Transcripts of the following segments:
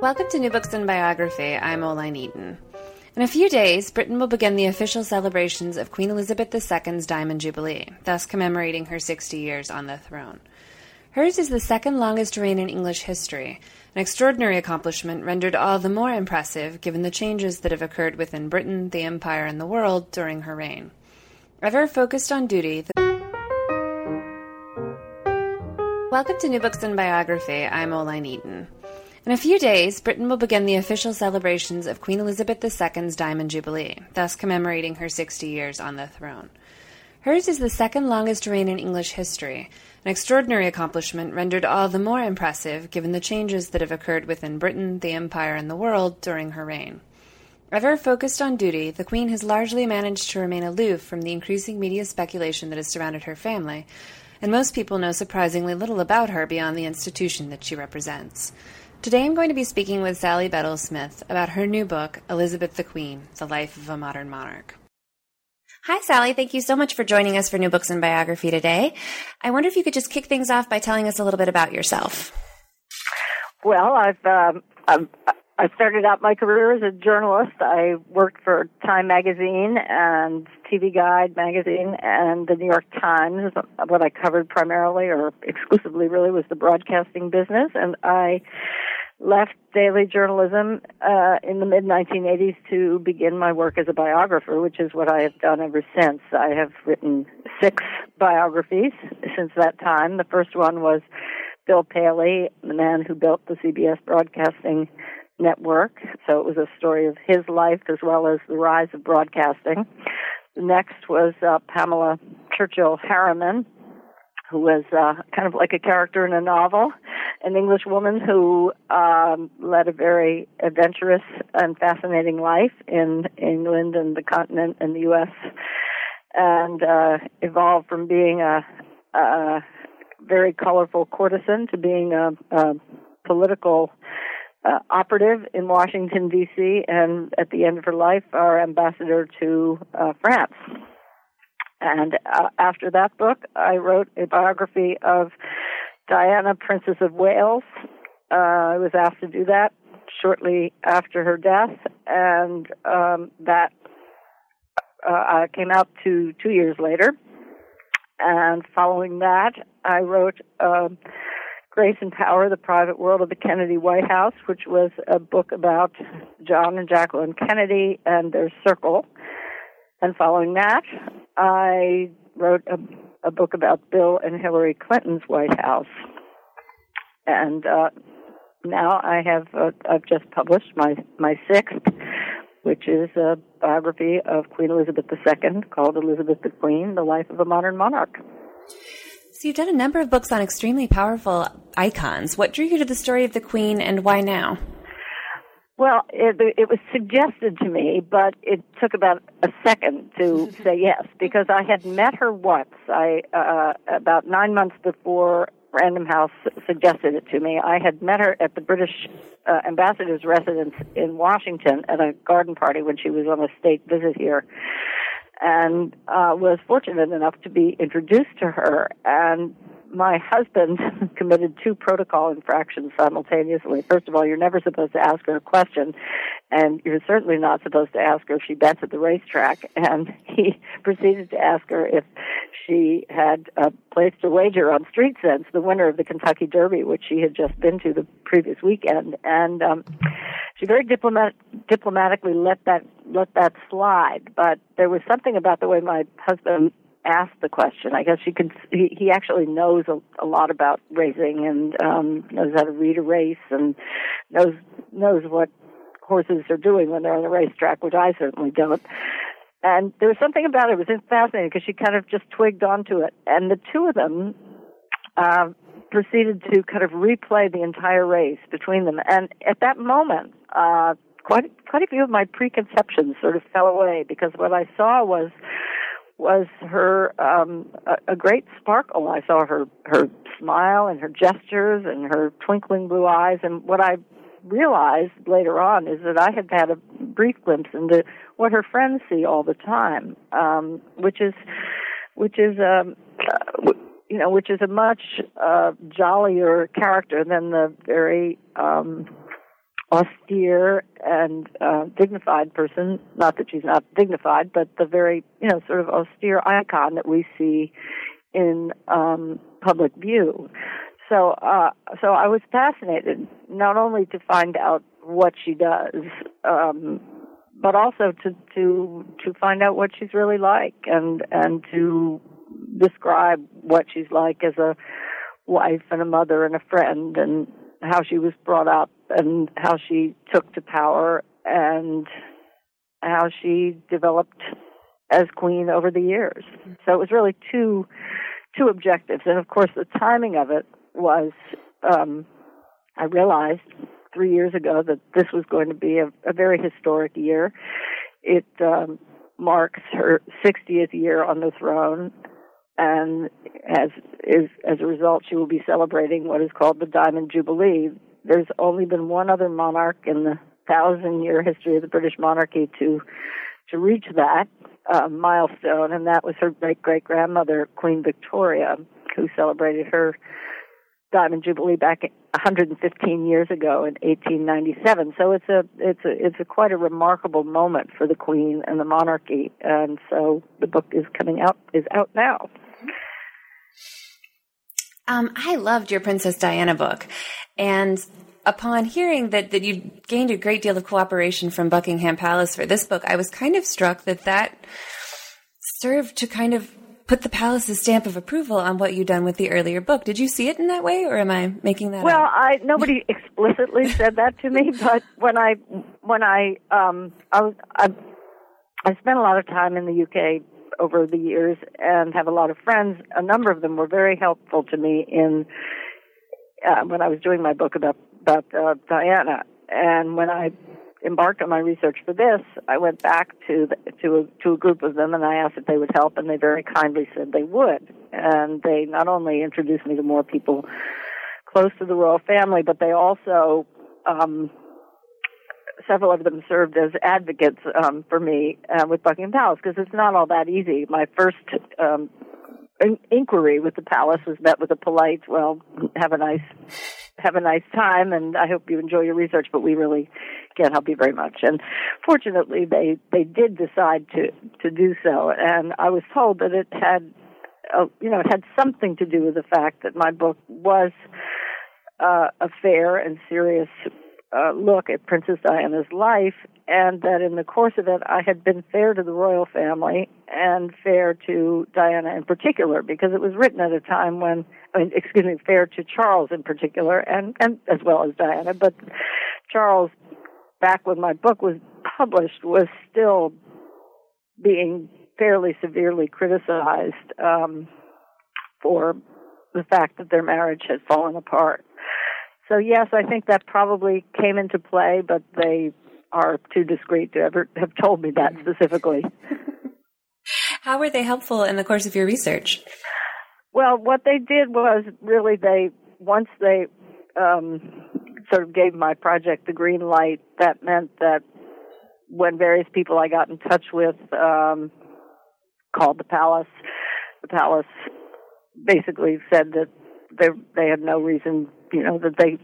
Welcome to New Books and Biography. I'm Oline Eaton. In a few days, Britain will begin the official celebrations of Queen Elizabeth II's Diamond Jubilee, thus commemorating her 60 years on the throne. Hers is the second longest reign in English history, an extraordinary accomplishment rendered all the more impressive given the changes that have occurred within Britain, the Empire, and the world during her reign. Ever focused on duty, the Welcome to New Books and Biography. I'm Oline Eaton. In a few days, Britain will begin the official celebrations of Queen Elizabeth II's Diamond Jubilee, thus commemorating her 60 years on the throne. Hers is the second longest reign in English history, an extraordinary accomplishment rendered all the more impressive given the changes that have occurred within Britain, the Empire, and the world during her reign. Ever focused on duty, the Queen has largely managed to remain aloof from the increasing media speculation that has surrounded her family, and most people know surprisingly little about her beyond the institution that she represents. Today I'm going to be speaking with Sally Bedell Smith about her new book, Elizabeth the Queen The Life of a Modern Monarch. Hi, Sally. Thank you so much for joining us for New Books and Biography today. I wonder if you could just kick things off by telling us a little bit about yourself. Well, I've um, I've I started out my career as a journalist. I worked for Time Magazine and TV Guide Magazine and the New York Times. What I covered primarily or exclusively really was the broadcasting business. And I left daily journalism uh, in the mid 1980s to begin my work as a biographer, which is what I have done ever since. I have written six biographies since that time. The first one was Bill Paley, the man who built the CBS broadcasting network. So it was a story of his life as well as the rise of broadcasting. Next was uh, Pamela Churchill Harriman, who was uh, kind of like a character in a novel, an English woman who um, led a very adventurous and fascinating life in England and the continent and the U.S. and uh, evolved from being a, a very colorful courtesan to being a, a political uh, operative in Washington, D.C., and at the end of her life, our ambassador to uh, France. And uh, after that book, I wrote a biography of Diana, Princess of Wales. Uh, I was asked to do that shortly after her death, and um, that uh, came out to two years later. And following that, I wrote. Grace and Power, The Private World of the Kennedy White House, which was a book about John and Jacqueline Kennedy and their circle. And following that, I wrote a, a book about Bill and Hillary Clinton's White House. And uh, now I have uh, I've just published my my sixth, which is a biography of Queen Elizabeth II called Elizabeth the Queen: The Life of a Modern Monarch. So you've done a number of books on extremely powerful icons. What drew you to the story of the Queen, and why now? Well, it, it was suggested to me, but it took about a second to say yes because I had met her once. I uh, about nine months before Random House suggested it to me. I had met her at the British uh, ambassador's residence in Washington at a garden party when she was on a state visit here and uh, was fortunate enough to be introduced to her. And my husband committed two protocol infractions simultaneously. First of all, you're never supposed to ask her a question, and you're certainly not supposed to ask her if she bets at the racetrack. And he proceeded to ask her if she had uh, placed a wager on Street Sense, the winner of the Kentucky Derby, which she had just been to the previous weekend. And um, she very diplomat- diplomatically let that let that slide. But there was something about the way my husband asked the question. I guess he could. He, he actually knows a, a lot about racing and um, knows how to read a race and knows knows what horses are doing when they're on the racetrack, which I certainly don't. And there was something about it. It was fascinating because she kind of just twigged onto it. And the two of them uh, proceeded to kind of replay the entire race between them. And at that moment, uh, quite quite a few of my preconceptions sort of fell away because what I saw was was her um a, a great sparkle. I saw her her smile and her gestures and her twinkling blue eyes and what I realized later on is that I had had a brief glimpse into what her friends see all the time, um, which is which is um, uh, you know which is a much uh, jollier character than the very um, austere and uh, dignified person. Not that she's not dignified, but the very you know sort of austere icon that we see in um, public view. So, uh, so I was fascinated not only to find out what she does, um, but also to to to find out what she's really like and and to describe what she's like as a wife and a mother and a friend and how she was brought up and how she took to power and how she developed as queen over the years. So it was really two two objectives and of course the timing of it was um I realized three years ago that this was going to be a, a very historic year. It um, marks her 60th year on the throne, and as is as a result, she will be celebrating what is called the Diamond Jubilee. There's only been one other monarch in the thousand-year history of the British monarchy to to reach that uh, milestone, and that was her great great grandmother, Queen Victoria, who celebrated her Diamond Jubilee back 115 years ago in 1897. So it's a it's a it's a quite a remarkable moment for the Queen and the monarchy, and so the book is coming out is out now. Um, I loved your Princess Diana book, and upon hearing that that you gained a great deal of cooperation from Buckingham Palace for this book, I was kind of struck that that served to kind of put the palace's stamp of approval on what you'd done with the earlier book. Did you see it in that way, or am I making that? Well, up? I nobody explicitly said that to me, but when I when I um I was I I spent a lot of time in the UK over the years and have a lot of friends. A number of them were very helpful to me in uh, when I was doing my book about about uh, Diana, and when I embarked on my research for this, I went back to the, to a, to a group of them and I asked if they would help, and they very kindly said they would. And they not only introduced me to more people close to the royal family, but they also um, several of them served as advocates um, for me uh, with Buckingham Palace because it's not all that easy. My first um, in- inquiry with the palace was met with a polite, "Well, have a nice." Have a nice time, and I hope you enjoy your research. But we really can't help you very much. And fortunately, they they did decide to to do so. And I was told that it had, uh, you know, it had something to do with the fact that my book was uh, a fair and serious uh, look at Princess Diana's life, and that in the course of it, I had been fair to the royal family and fair to Diana in particular, because it was written at a time when, I mean, excuse me, fair to Charles in particular, and and as well as Diana, but Charles, back when my book was published, was still being fairly severely criticized um, for the fact that their marriage had fallen apart. So yes, I think that probably came into play, but they are too discreet to ever have told me that specifically. How were they helpful in the course of your research? Well, what they did was really they once they um, sort of gave my project the green light. That meant that when various people I got in touch with um, called the palace, the palace basically said that they they had no reason, you know, that they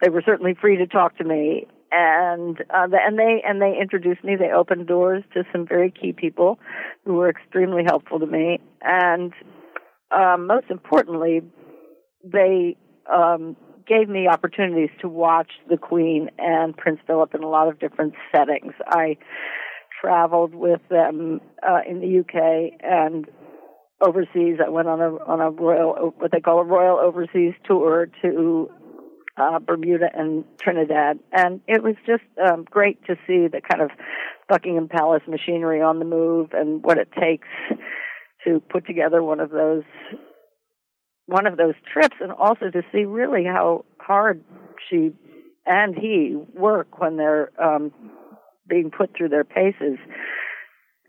they were certainly free to talk to me, and uh, and they and they introduced me. They opened doors to some very key people who were extremely helpful to me, and um, most importantly, they um, gave me opportunities to watch the Queen and Prince Philip in a lot of different settings. I traveled with them uh, in the UK and overseas. I went on a on a royal what they call a royal overseas tour to uh, Bermuda and Trinidad, and it was just um, great to see the kind of Buckingham Palace machinery on the move and what it takes to put together one of those one of those trips, and also to see really how hard she and he work when they're um, being put through their paces.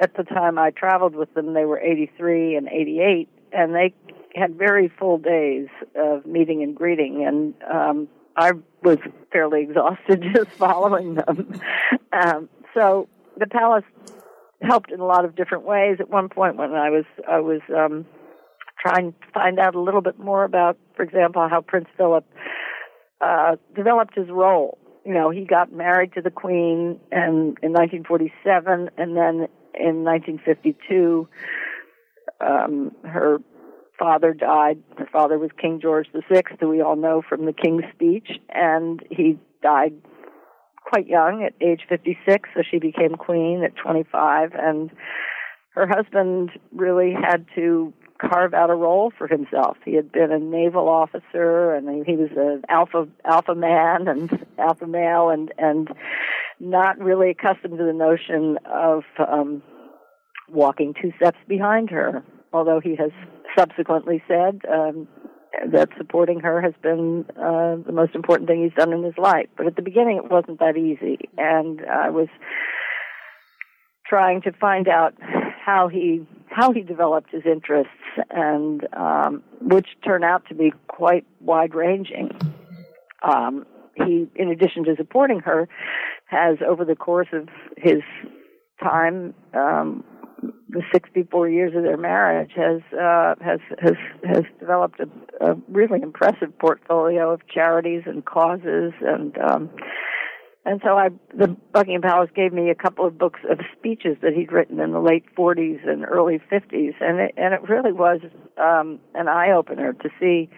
At the time I traveled with them, they were 83 and 88, and they had very full days of meeting and greeting, and um, I was fairly exhausted just following them. um, so the palace helped in a lot of different ways. At one point, when I was I was um, trying to find out a little bit more about, for example, how Prince Philip uh, developed his role. You know, he got married to the Queen and in 1947, and then in 1952, um, her father died. Her father was King George VI, who we all know from the King's Speech, and he died quite young at age 56, so she became queen at 25, and her husband really had to carve out a role for himself. He had been a naval officer, and he was an alpha alpha man and alpha male, and and not really accustomed to the notion of um, walking two steps behind her. Although he has subsequently said um, that supporting her has been uh, the most important thing he's done in his life. But at the beginning, it wasn't that easy, and I was trying to find out how he how he developed his interests, and um, which turn out to be quite wide ranging. Um, he, in addition to supporting her, has over the course of his time, um, the 64 years of their marriage, has uh, has has has developed a, a really impressive portfolio of charities and causes and. Um, and so I, the Buckingham Palace gave me a couple of books of speeches that he'd written in the late 40s and early 50s, and it, and it really was um, an eye opener to see.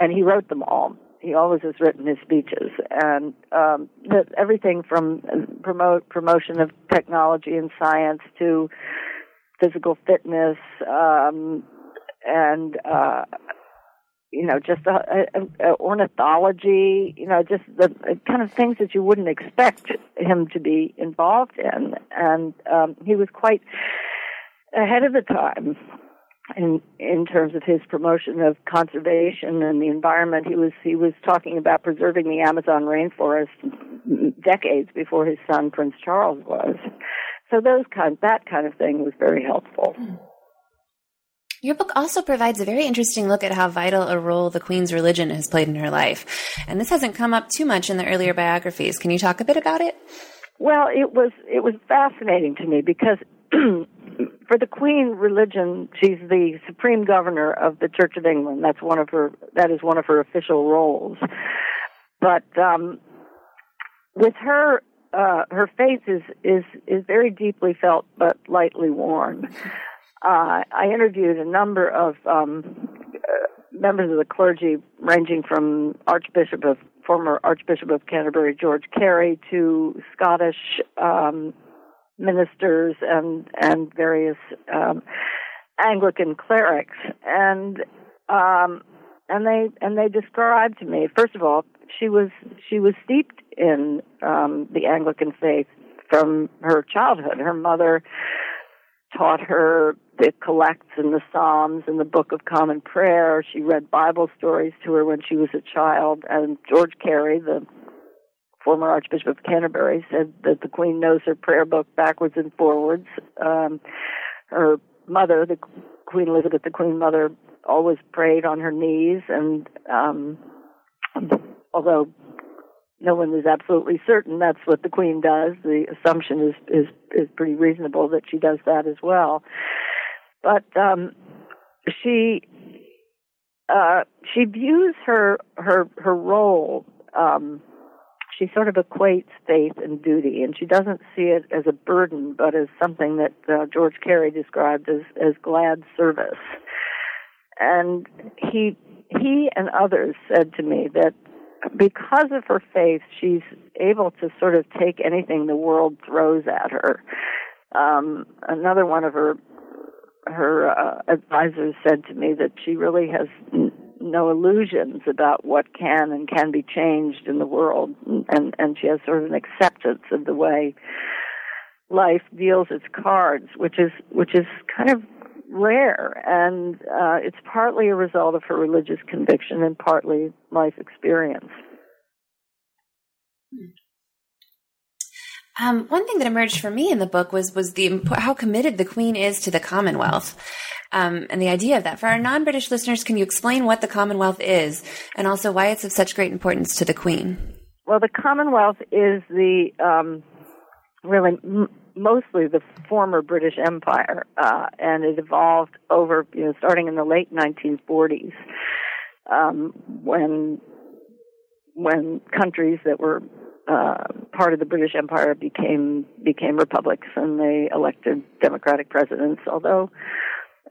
And he wrote them all. He always has written his speeches, and um, everything from promote promotion of technology and science to physical fitness um, and uh, you know, just a, a, a ornithology, you know, just the kind of things that you wouldn't expect him to be involved in. And um, he was quite ahead of the time in in terms of his promotion of conservation and the environment. He was he was talking about preserving the Amazon rainforest decades before his son Prince Charles was. So those kind that kind of thing was very helpful. Mm. Your book also provides a very interesting look at how vital a role the Queen's religion has played in her life. And this hasn't come up too much in the earlier biographies. Can you talk a bit about it? Well, it was it was fascinating to me because for the Queen religion, she's the supreme governor of the Church of England. That's one of her that is one of her official roles. But um with her uh, her faith is, is is very deeply felt but lightly worn uh, I interviewed a number of um, uh, members of the clergy, ranging from Archbishop of former Archbishop of Canterbury George Carey to Scottish um, ministers and and various um, Anglican clerics, and um, and they and they described to me first of all she was she was steeped in um, the Anglican faith from her childhood. Her mother taught her the collects and the Psalms and the Book of Common Prayer. She read Bible stories to her when she was a child. And George Carey, the former Archbishop of Canterbury, said that the Queen knows her prayer book backwards and forwards. Um, her mother, the Queen Elizabeth, the Queen Mother, always prayed on her knees. And um, although no one is absolutely certain that's what the queen does. The assumption is is is pretty reasonable that she does that as well. But um, she uh, she views her her her role. Um, she sort of equates faith and duty, and she doesn't see it as a burden, but as something that uh, George Carey described as as glad service. And he he and others said to me that because of her faith, she's able to sort of take anything the world throws at her. Um, another one of her her uh, advisors said to me that she really has no illusions about what can and can be changed in the world, and and she has sort of an acceptance of the way life deals its cards, which is which is kind of rare, and uh, it's partly a result of her religious conviction and partly life experience. Um, one thing that emerged for me in the book was was the how committed the Queen is to the Commonwealth, um, and the idea of that. For our non-British listeners, can you explain what the Commonwealth is, and also why it's of such great importance to the Queen? Well, the Commonwealth is the um, really m- mostly the former British Empire, uh, and it evolved over you know starting in the late 1940s um, when when countries that were uh, part of the British Empire became became republics, and they elected democratic presidents. Although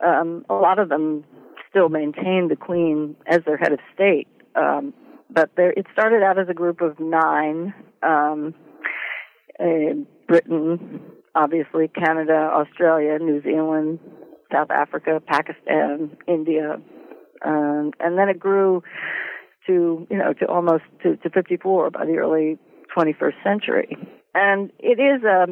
um, a lot of them still maintain the Queen as their head of state, um, but there, it started out as a group of nine: um, uh, Britain, obviously, Canada, Australia, New Zealand, South Africa, Pakistan, India, um, and then it grew to you know to almost to, to 54 by the early 21st century. And it is a,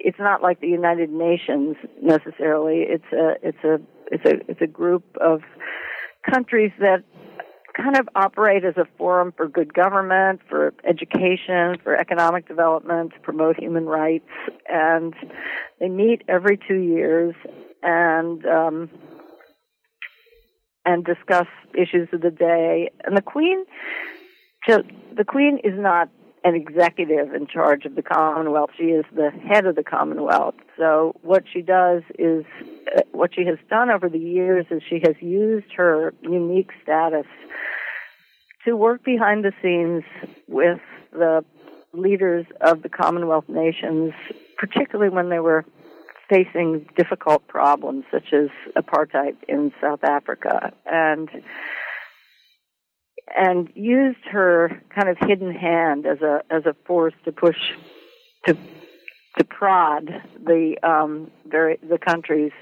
it's not like the United Nations necessarily. It's a, it's a, it's a, it's a group of countries that kind of operate as a forum for good government, for education, for economic development, to promote human rights, and they meet every two years and um, and discuss issues of the day. And the Queen, the Queen is not an executive in charge of the Commonwealth. She is the head of the Commonwealth. So what she does is, uh, what she has done over the years is she has used her unique status to work behind the scenes with the leaders of the Commonwealth nations, particularly when they were facing difficult problems such as apartheid in South Africa. And and used her kind of hidden hand as a as a force to push to to prod the um, very the countries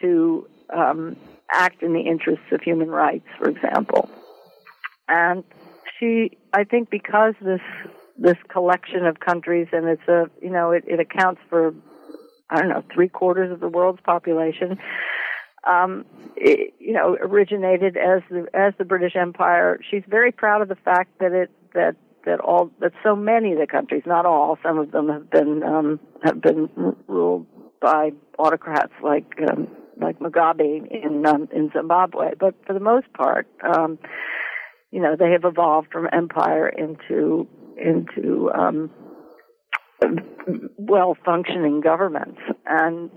to um, act in the interests of human rights, for example. And she, I think, because this this collection of countries, and it's a you know it, it accounts for I don't know three quarters of the world's population um, it, you know, originated as the as the British Empire. She's very proud of the fact that it that that all that so many of the countries, not all, some of them have been um, have been ruled by autocrats like um, like Mugabe in um, in Zimbabwe, but for the most part, um, you know, they have evolved from empire into into um, well functioning governments, and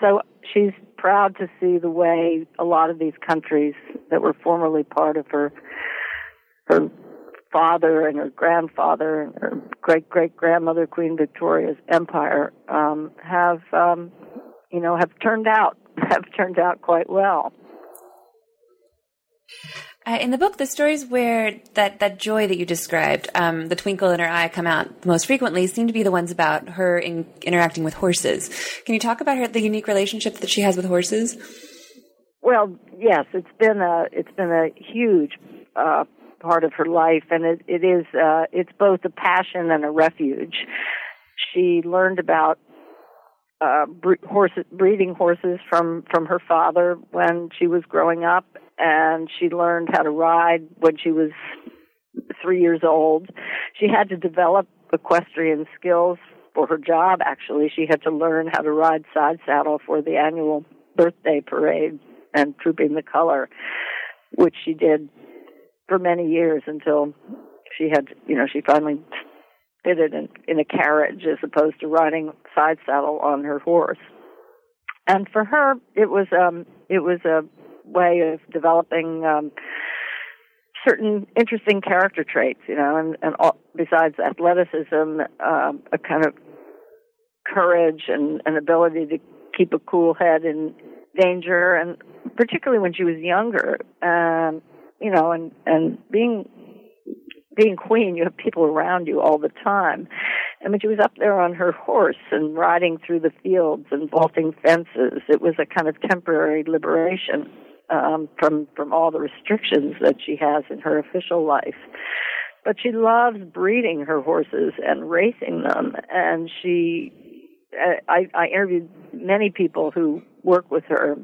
so she's proud to see the way a lot of these countries that were formerly part of her her father and her grandfather and her great great grandmother Queen Victoria's empire um, have um, you know have turned out have turned out quite well. Uh, in the book, the stories where that, that joy that you described, um, the twinkle in her eye, come out most frequently seem to be the ones about her in, interacting with horses. Can you talk about her, the unique relationship that she has with horses? Well, yes, it's been a it's been a huge uh, part of her life, and it, it is uh, it's both a passion and a refuge. She learned about uh, horses, breeding horses from from her father when she was growing up, and she learned how to ride when she was three years old. She had to develop equestrian skills for her job. Actually, she had to learn how to ride side saddle for the annual birthday parade and trooping the color, which she did for many years until she had, you know, she finally fitted in, in a carriage as opposed to riding side saddle on her horse. And for her, it was um, it was a way of developing um, certain interesting character traits, you know, and, and all, besides athleticism, um, a kind of courage and an ability to keep a cool head in danger, and particularly when she was younger, um, you know, and and being being queen, you have people around you all the time. And when she was up there on her horse and riding through the fields and vaulting fences, it was a kind of temporary liberation um, from from all the restrictions that she has in her official life. But she loves breeding her horses and racing them, and she. I, I interviewed many people who work with her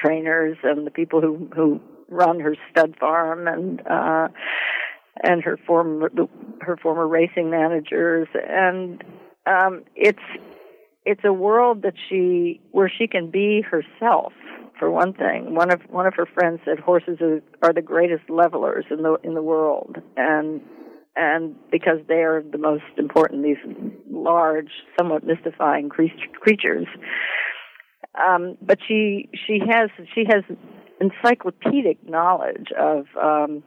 trainers and the people who who run her stud farm and uh and her former her former racing managers. And um it's it's a world that she where she can be herself for one thing. One of one of her friends said horses are, are the greatest levelers in the in the world. And and because they are the most important these large somewhat mystifying creatures. Um but she she has she has encyclopedic knowledge of um,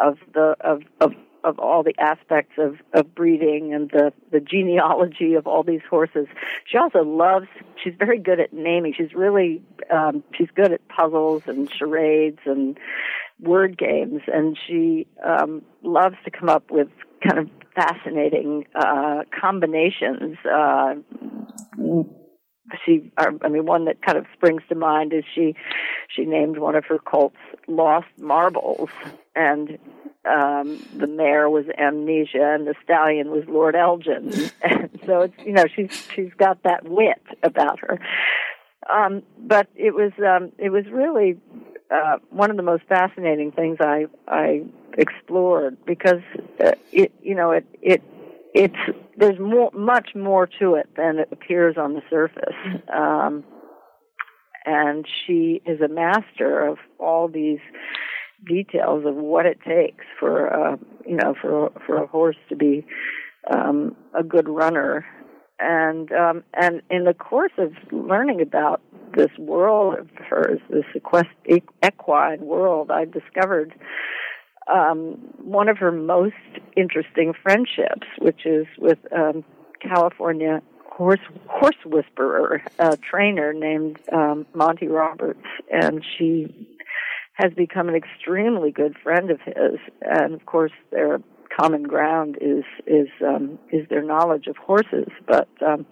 of the of, of of all the aspects of, of breeding and the, the genealogy of all these horses. She also loves, she's very good at naming. She's really, um, she's good at puzzles and charades and word games. And she, um, loves to come up with kind of fascinating, uh, combinations, uh, she i mean one that kind of springs to mind is she she named one of her colts lost marbles and um the mare was amnesia and the stallion was lord elgin and so it's you know she's she's got that wit about her um but it was um it was really uh one of the most fascinating things i i explored because uh, it you know it it it's there's more, much more to it than it appears on the surface. Um, and she is a master of all these details of what it takes for uh, you know for for a horse to be um, a good runner. And um, and in the course of learning about this world of hers, this equest- equine world, I discovered um, one of her most interesting friendships, which is with um, California horse horse whisperer, trainer named um, Monty Roberts, and she has become an extremely good friend of his. And of course, their common ground is is um, is their knowledge of horses, but. Um,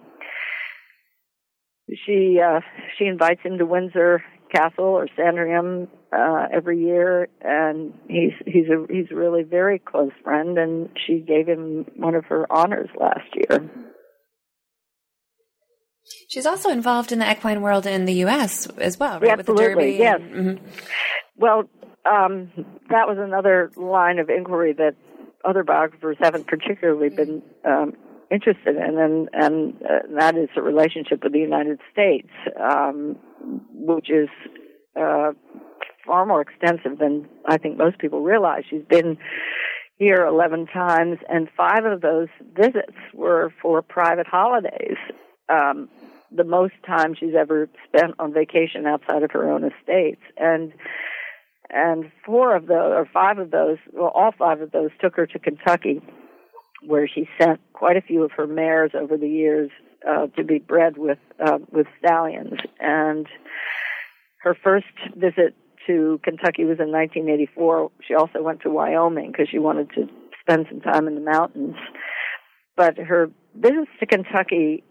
she uh, she invites him to Windsor Castle or Sandringham uh, every year, and he's he's a he's a really very close friend, and she gave him one of her honors last year. She's also involved in the equine world in the U.S. as well, right? Absolutely, yes. Mm-hmm. Well, um, that was another line of inquiry that other biographers haven't particularly been um, interested in, and and uh, that is the relationship with the United States, um, which is uh, far more extensive than I think most people realize. She's been here 11 times, and five of those visits were for private holidays. Um, the most time she's ever spent on vacation outside of her own estates, and and four of those, or five of those, well, all five of those took her to Kentucky where she sent quite a few of her mares over the years uh, to be bred with uh, with stallions. And her first visit to Kentucky was in 1984. She also went to Wyoming because she wanted to spend some time in the mountains. But her visits to Kentucky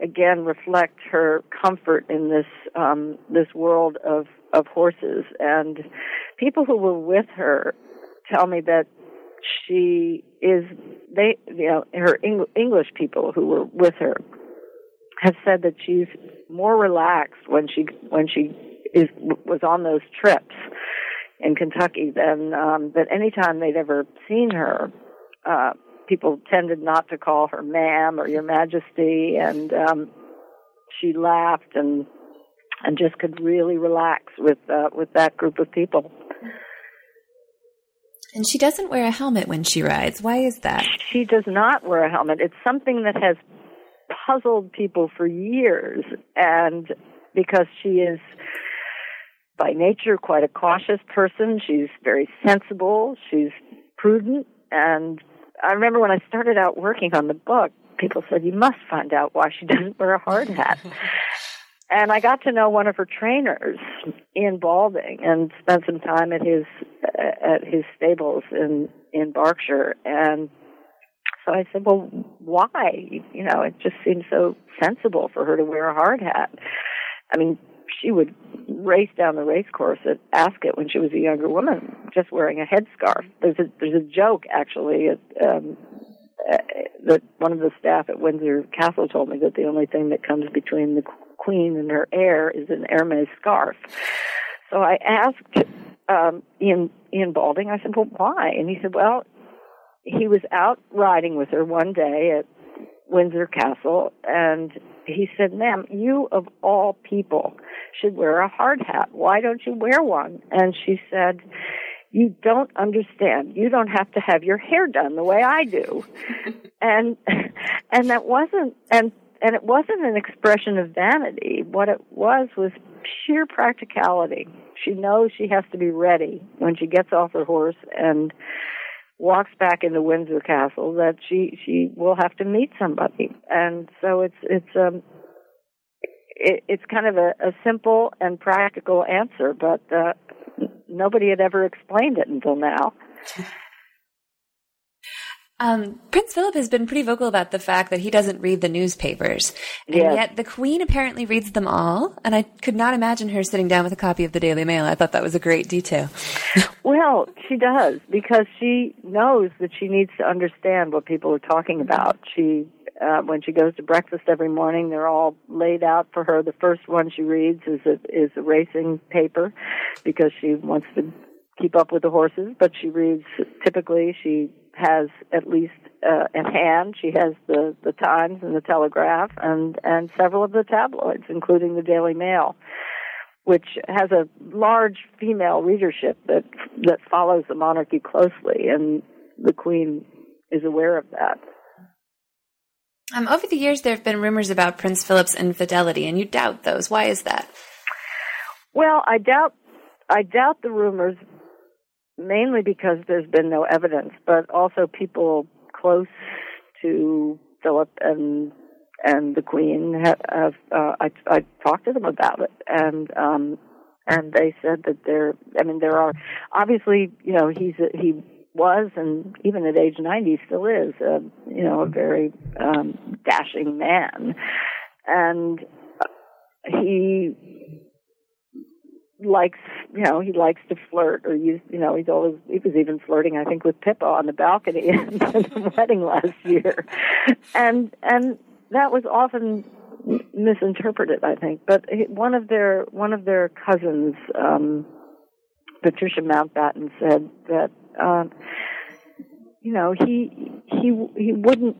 again reflect her comfort in this um, this world of of horses. And people who were with her tell me that she is they you know her Eng- English people who were with her have said that she's more relaxed when she when she is was on those trips in Kentucky than um than any time they'd ever seen her uh people tended not to call her ma'am or your majesty and um she laughed and and just could really relax with uh with that group of people and she doesn't wear a helmet when she rides. Why is that? She does not wear a helmet. It's something that has puzzled people for years. And because she is by nature quite a cautious person, she's very sensible, she's prudent. And I remember when I started out working on the book, people said, You must find out why she doesn't wear a hard hat. and I got to know one of her trainers Ian Balding and spent some time at his uh, at his stables in in Berkshire and so I said, "Well, why? You know, it just seems so sensible for her to wear a hard hat." I mean, she would race down the race course at Ascot when she was a younger woman, just wearing a headscarf. There's a there's a joke actually at, um, uh, that one of the staff at Windsor Castle told me that the only thing that comes between the queen and her heir is an Hermes scarf. So I asked um, Ian Ian Balding. I said, "Well, why?" And he said, "Well, he was out riding with her one day at Windsor Castle, and he said, "Ma'am, you of all people should wear a hard hat. Why don't you wear one?" And she said, "You don't understand. You don't have to have your hair done the way I do." and and that wasn't and and it wasn't an expression of vanity. What it was was sheer practicality. She knows she has to be ready when she gets off her horse and walks back into Windsor Castle that she she will have to meet somebody, and so it's it's um it, it's kind of a, a simple and practical answer, but uh, nobody had ever explained it until now. Um, Prince Philip has been pretty vocal about the fact that he doesn't read the newspapers. And Yes. yet the Queen apparently reads them all. And I could not imagine her sitting down with a copy of the Daily Mail. I thought that was a great detail. Well, she does because she knows that she needs to understand what people are talking about. She, uh, when she goes to breakfast every morning, they're all laid out for her. The first one she reads is a, is a racing paper because she wants to keep up with the horses. But she reads typically she has at least uh, at hand. She has the the Times and the Telegraph and and several of the tabloids, including the Daily Mail which has a large female readership that that follows the monarchy closely, and the Queen is aware of that. Um, over the years, there have been rumors about Prince Philip's infidelity, and you doubt those. Why is that? Well, I doubt I doubt the rumors mainly because there's been no evidence, but also people close to Philip and and the Queen have, have uh, I I talked to them about it, and um, and they said that there. I mean, there are obviously, you know, he's a, he was and even at age 90 still is a you know a very um dashing man and he likes you know he likes to flirt or use you know he's always he was even flirting i think with pippa on the balcony at the wedding last year. And and that was often misinterpreted i think. But one of their one of their cousins um patricia mountbatten said that um you know he he he wouldn't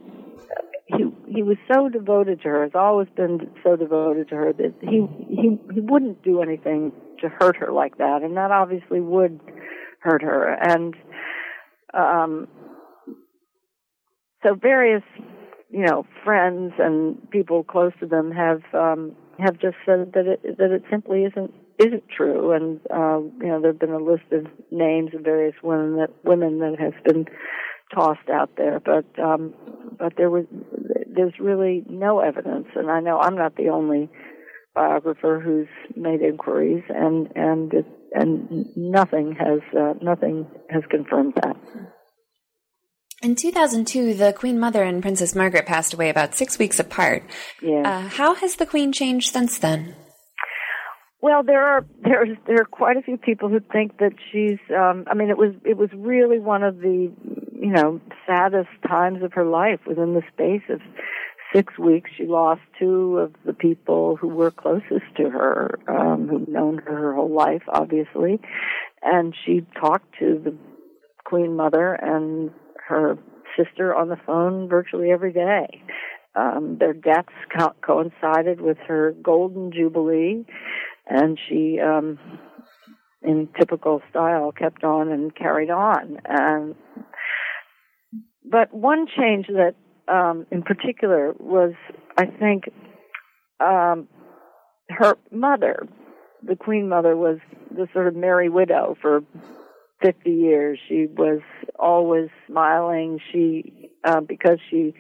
he he was so devoted to her has always been so devoted to her that he he he wouldn't do anything to hurt her like that and that obviously would hurt her. And um so various you know friends and people close to them have um have just said that it that it simply isn't isn't true. And uh you know there've been a list of names of various women that women that have been tossed out there. But um but there was there's really no evidence. And I know I'm not the only biographer who's made inquiries and and it, and nothing has uh, nothing has confirmed that In 2002, the Queen Mother and Princess Margaret passed away about six weeks apart. yeah Uh, how has the Queen changed since then? Well, there are there's there are quite a few people who think that she's. Um, I mean, it was it was really one of the you know saddest times of her life. Within the space of six weeks, she lost two of the people who were closest to her, um, who've known her her whole life, obviously, and she talked to the Queen Mother and her sister on the phone virtually every day. Um, their deaths co- coincided with her golden jubilee, and she, um, in typical style, kept on and carried on. And but one change that, um, in particular, was I think um, her mother, the Queen Mother, was the sort of merry widow for 50 years. She was always smiling. She, uh, because she,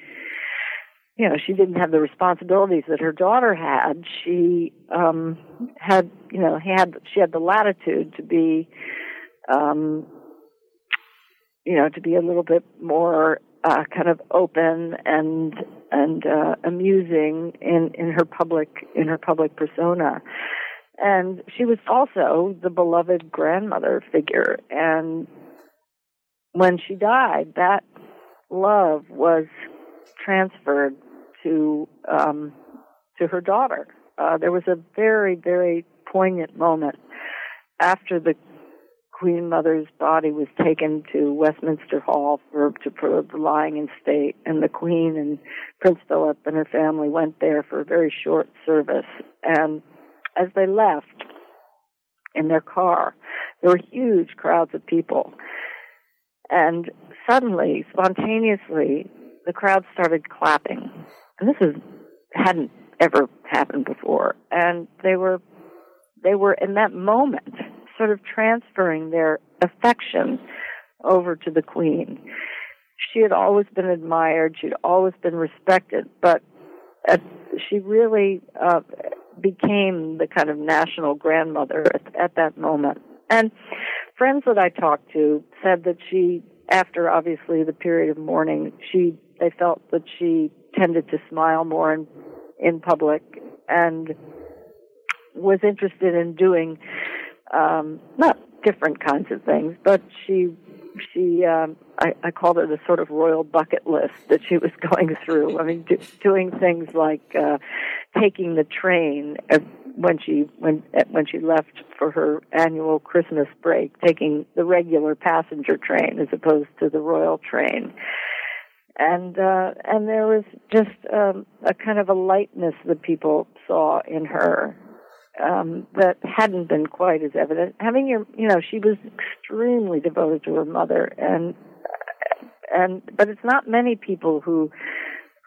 you know, she didn't have the responsibilities that her daughter had. She, um, had, you know, had, she had the latitude to be, um, you know, to be a little bit more, uh, kind of open and, and, uh, amusing in, in her public, in her public persona. And she was also the beloved grandmother figure. And when she died that love was transferred to um to her daughter. Uh, there was a very, very poignant moment after the Queen Mother's body was taken to Westminster Hall for to for the lying in state, and the Queen and Prince Philip and her family went there for a very short service. And as they left in their car, there were huge crowds of people. And suddenly, spontaneously, the crowd started clapping. And this is, hadn't ever happened before. And they were, they were in that moment sort of transferring their affection over to the Queen. She had always been admired, she'd always been respected, but at, she really uh, became the kind of national grandmother at, at that moment. And friends that I talked to said that she, after obviously the period of mourning, she they felt that she tended to smile more in in public and was interested in doing um, not different kinds of things, but she she um, I, I called it a sort of royal bucket list that she was going through. I mean, do, doing things like uh, taking the train when she when when she left for her annual Christmas break, taking the regular passenger train as opposed to the royal train. And uh, and there was just um, a kind of a lightness that people saw in her um, that hadn't been quite as evident. Having your, you know, she was extremely devoted to her mother, and and but it's not many people who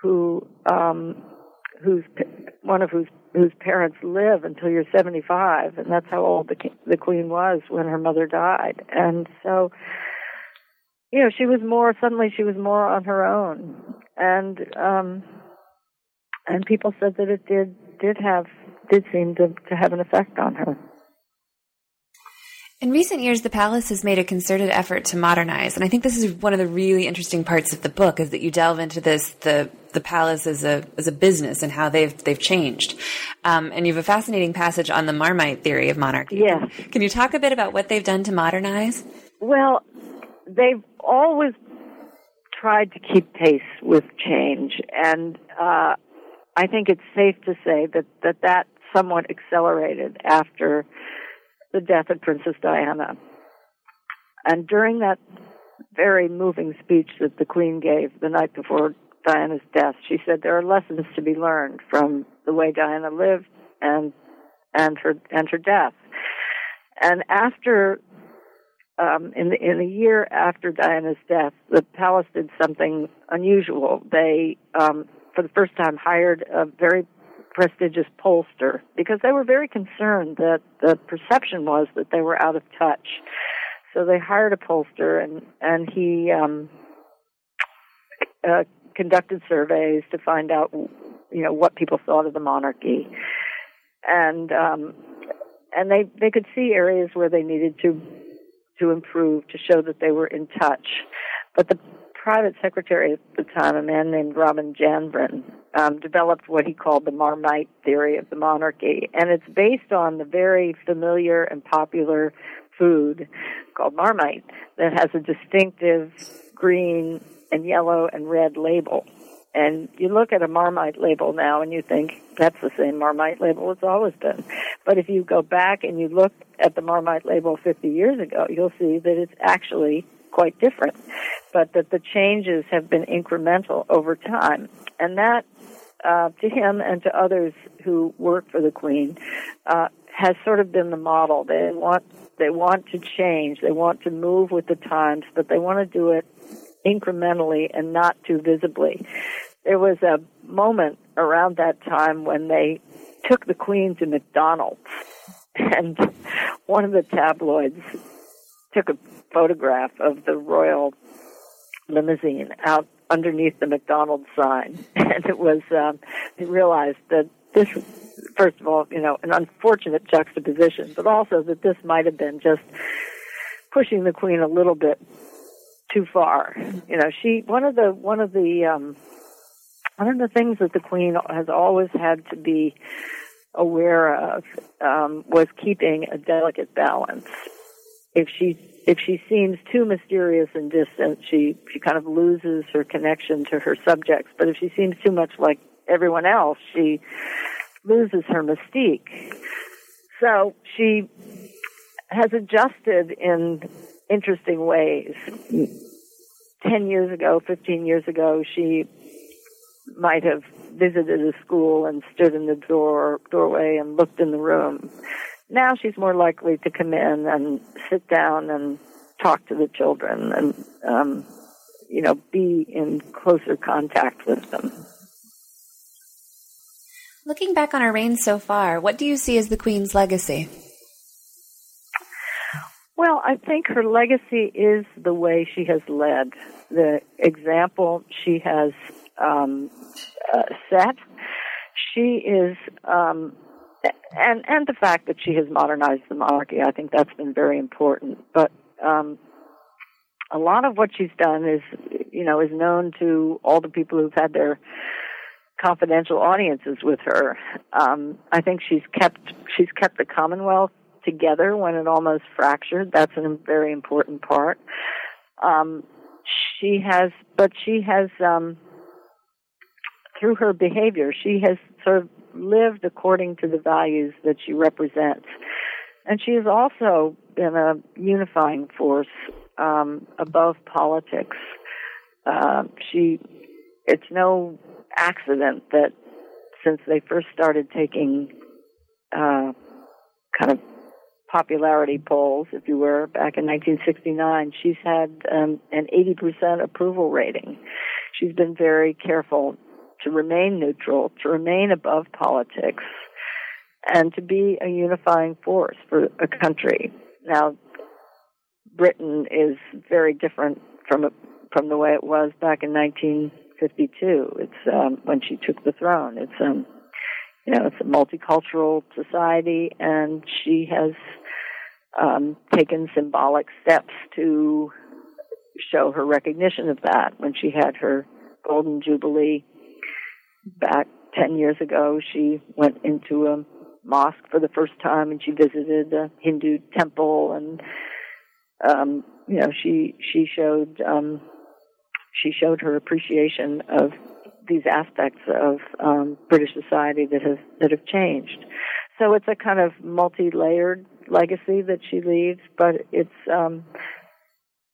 who um, whose one of whose whose parents live until you're 75, and that's how old the the queen was when her mother died, and so. You know, she was more suddenly she was more on her own, and um, and people said that it did did have did seem to, to have an effect on her. In recent years, the palace has made a concerted effort to modernize, and I think this is one of the really interesting parts of the book is that you delve into this the the palace as a as a business and how they've they've changed. Um, and you have a fascinating passage on the Marmite theory of monarchy. Yes. Can you talk a bit about what they've done to modernize? Well, they've always tried to keep pace with change, and uh, I think it's safe to say that that that somewhat accelerated after the death of Princess Diana. And during that very moving speech that the Queen gave the night before Diana's death, she said there are lessons to be learned from the way Diana lived and and her and her death. And after um, in the in the year after Diana's death, the palace did something unusual. They, um, for the first time, hired a very prestigious pollster because they were very concerned that the perception was that they were out of touch. So they hired a pollster and and he um, uh, conducted surveys to find out you know what people thought of the monarchy, and um, and they they could see areas where they needed to to improve to show that they were in touch, but the private secretary at the time, a man named Robin Janvrin, um, developed what he called the Marmite theory of the monarchy. And it's based on the very familiar and popular food called Marmite that has a distinctive green and yellow and red label. And you look at a Marmite label now and you think that's the same Marmite label it's always been. But if you go back and you look at the Marmite label 50 years ago, you'll see that it's actually quite different, but that the changes have been incremental over time. And that, uh, to him and to others who work for the Queen, uh, has sort of been the model. They want they want to change. They want to move with the times, but they want to do it incrementally and not too visibly. There was a moment around that time when they took the Queen to McDonald's, and one of the tabloids took a photograph of the royal limousine out underneath the McDonald's sign, and it was um, he realized that this, first of all, you know, an unfortunate juxtaposition, but also that this might have been just pushing the Queen a little bit too far. You know, she one of the one of the um, one of the things that the Queen has always had to be aware of um, was keeping a delicate balance. If she if she seems too mysterious and distant, she she kind of loses her connection to her subjects. But if she seems too much like everyone else, she loses her mystique. So she has adjusted in interesting ways. Ten years ago, fifteen years ago, she might have visited a school and stood in the door doorway and looked in the room. Now she's more likely to come in and sit down and talk to the children and um, you know be in closer contact with them. Looking back on her reign so far, what do you see as the Queen's legacy? Well, I think her legacy is the way she has led, the example she has um, uh, set. She is, um, and and the fact that she has modernized the monarchy. I think that's been very important. But um, a lot of what she's done is, you know, is known to all the people who've had their confidential audiences with her. Um, I think she's kept she's kept the Commonwealth together when it almost fractured. That's a very important part. Um, she has, but she has, um, through her behavior, she has sort of lived according to the values that she represents. And she has also been a unifying force um, above politics. Uh, she, it's no accident that since they first started taking uh, kind of popularity polls, if you were, back in 1969, she's had um, an 80% approval rating. She's been very careful to remain neutral, to remain above politics, and to be a unifying force for a country. Now, Britain is very different from from the way it was back in 1952. It's um, when she took the throne. It's um, you know, it's a multicultural society, and she has um, taken symbolic steps to show her recognition of that. When she had her golden jubilee back 10 years ago, she went into a mosque for the first time and she visited a Hindu temple and um you know she she showed um she showed her appreciation of these aspects of um, British society that have that have changed. So it's a kind of multi-layered legacy that she leaves, but it's um,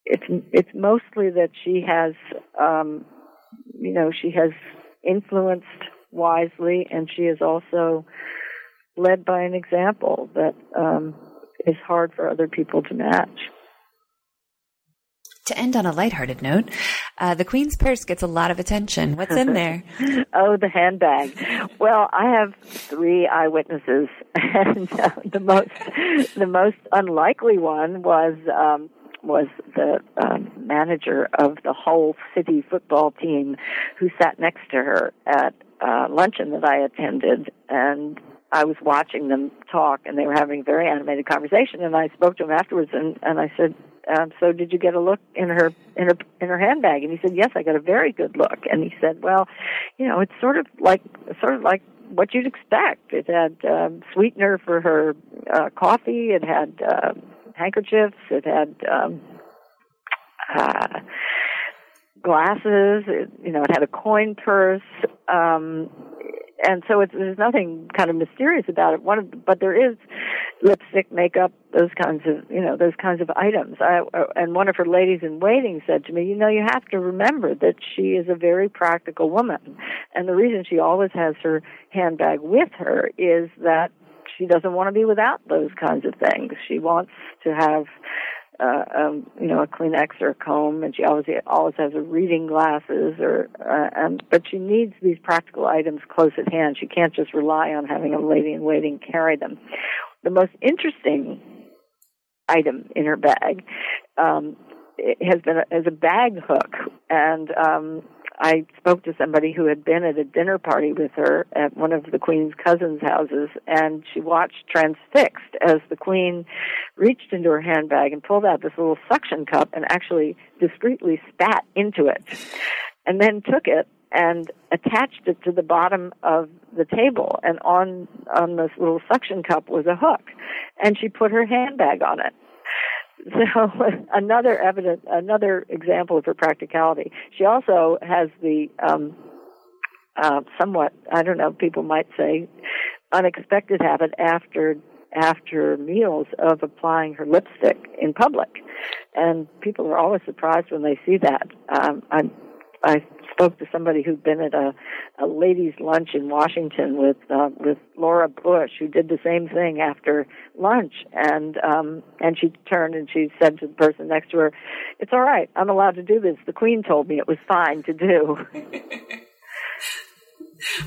it's it's mostly that she has um, you know she has influenced wisely, and she is also led by an example that um, is hard for other people to match. To end on a lighthearted note, uh, the Queen's purse gets a lot of attention. What's in there? oh, the handbag. Well, I have three eyewitnesses, and uh, the most the most unlikely one was um, was the um, manager of the Hull City football team, who sat next to her at uh, luncheon that I attended, and I was watching them talk, and they were having a very animated conversation. And I spoke to him afterwards, and and I said, um, "So did you get a look in her in her in her handbag?" And he said, "Yes, I got a very good look." And he said, "Well, you know, it's sort of like sort of like what you'd expect. It had um, sweetener for her uh, coffee. It had uh, handkerchiefs. It had." Um, uh, glasses. It, you know, it had a coin purse. Um, and so it's, there's nothing kind of mysterious about it. One of, but there is lipstick, makeup, those kinds of, you know, those kinds of items. I, and one of her ladies in waiting said to me, you know, you have to remember that she is a very practical woman. And the reason she always has her handbag with her is that she doesn't want to be without those kinds of things. She wants to have uh, um, you know, a Kleenex or a comb, and she always always has her reading glasses, or uh, and but she needs these practical items close at hand. She can't just rely on having a lady in waiting carry them. The most interesting item in her bag um, has been a, is a bag hook, and um, I spoke to somebody who had been at a dinner party with her at one of the Queen's cousins' houses, and she watched transfixed as the Queen reached into her handbag and pulled out this little suction cup and actually discreetly spat into it, and then took it and attached it to the bottom of the table, and on on this little suction cup was a hook, and she put her handbag on it so another evidence, another example of her practicality. She also has the um, uh, somewhat, I don't know, people might say, unexpected habit after after meals of applying her lipstick in public, and people are always surprised when they see that. Um, I I spoke to somebody who'd been at a, a ladies' lunch in Washington with uh, with Laura Bush, who did the same thing after lunch, and um, and she turned and she said to the person next to her, "It's all right. I'm allowed to do this. The Queen told me it was fine to do."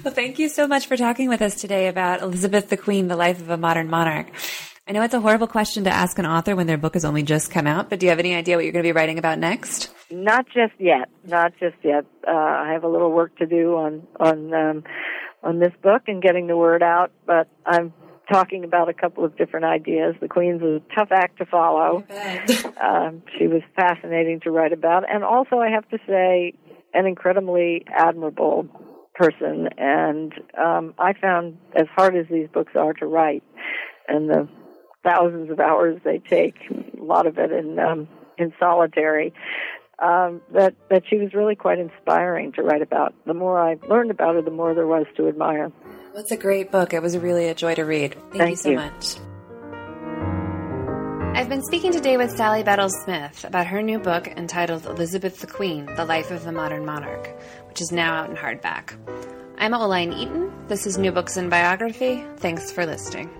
well, thank you so much for talking with us today about Elizabeth the Queen, the life of a modern monarch. I know it's a horrible question to ask an author when their book has only just come out, but do you have any idea what you're going to be writing about next? Not just yet. Not just yet. Uh, I have a little work to do on on um, on this book and getting the word out, but I'm talking about a couple of different ideas. The Queen's a tough act to follow. um, she was fascinating to write about, and also I have to say, an incredibly admirable person. And um, I found, as hard as these books are to write, and the thousands of hours they take, a lot of it in um, in solitary. Um, that that she was really quite inspiring to write about. The more I learned about her, the more there was to admire. Well, it's a great book. It was really a joy to read. Thank, Thank you so you. much. I've been speaking today with Sally Bedell Smith about her new book entitled Elizabeth the Queen The Life of the Modern Monarch, which is now out in hardback. I'm Oline Eaton. This is New Books in Biography. Thanks for listening.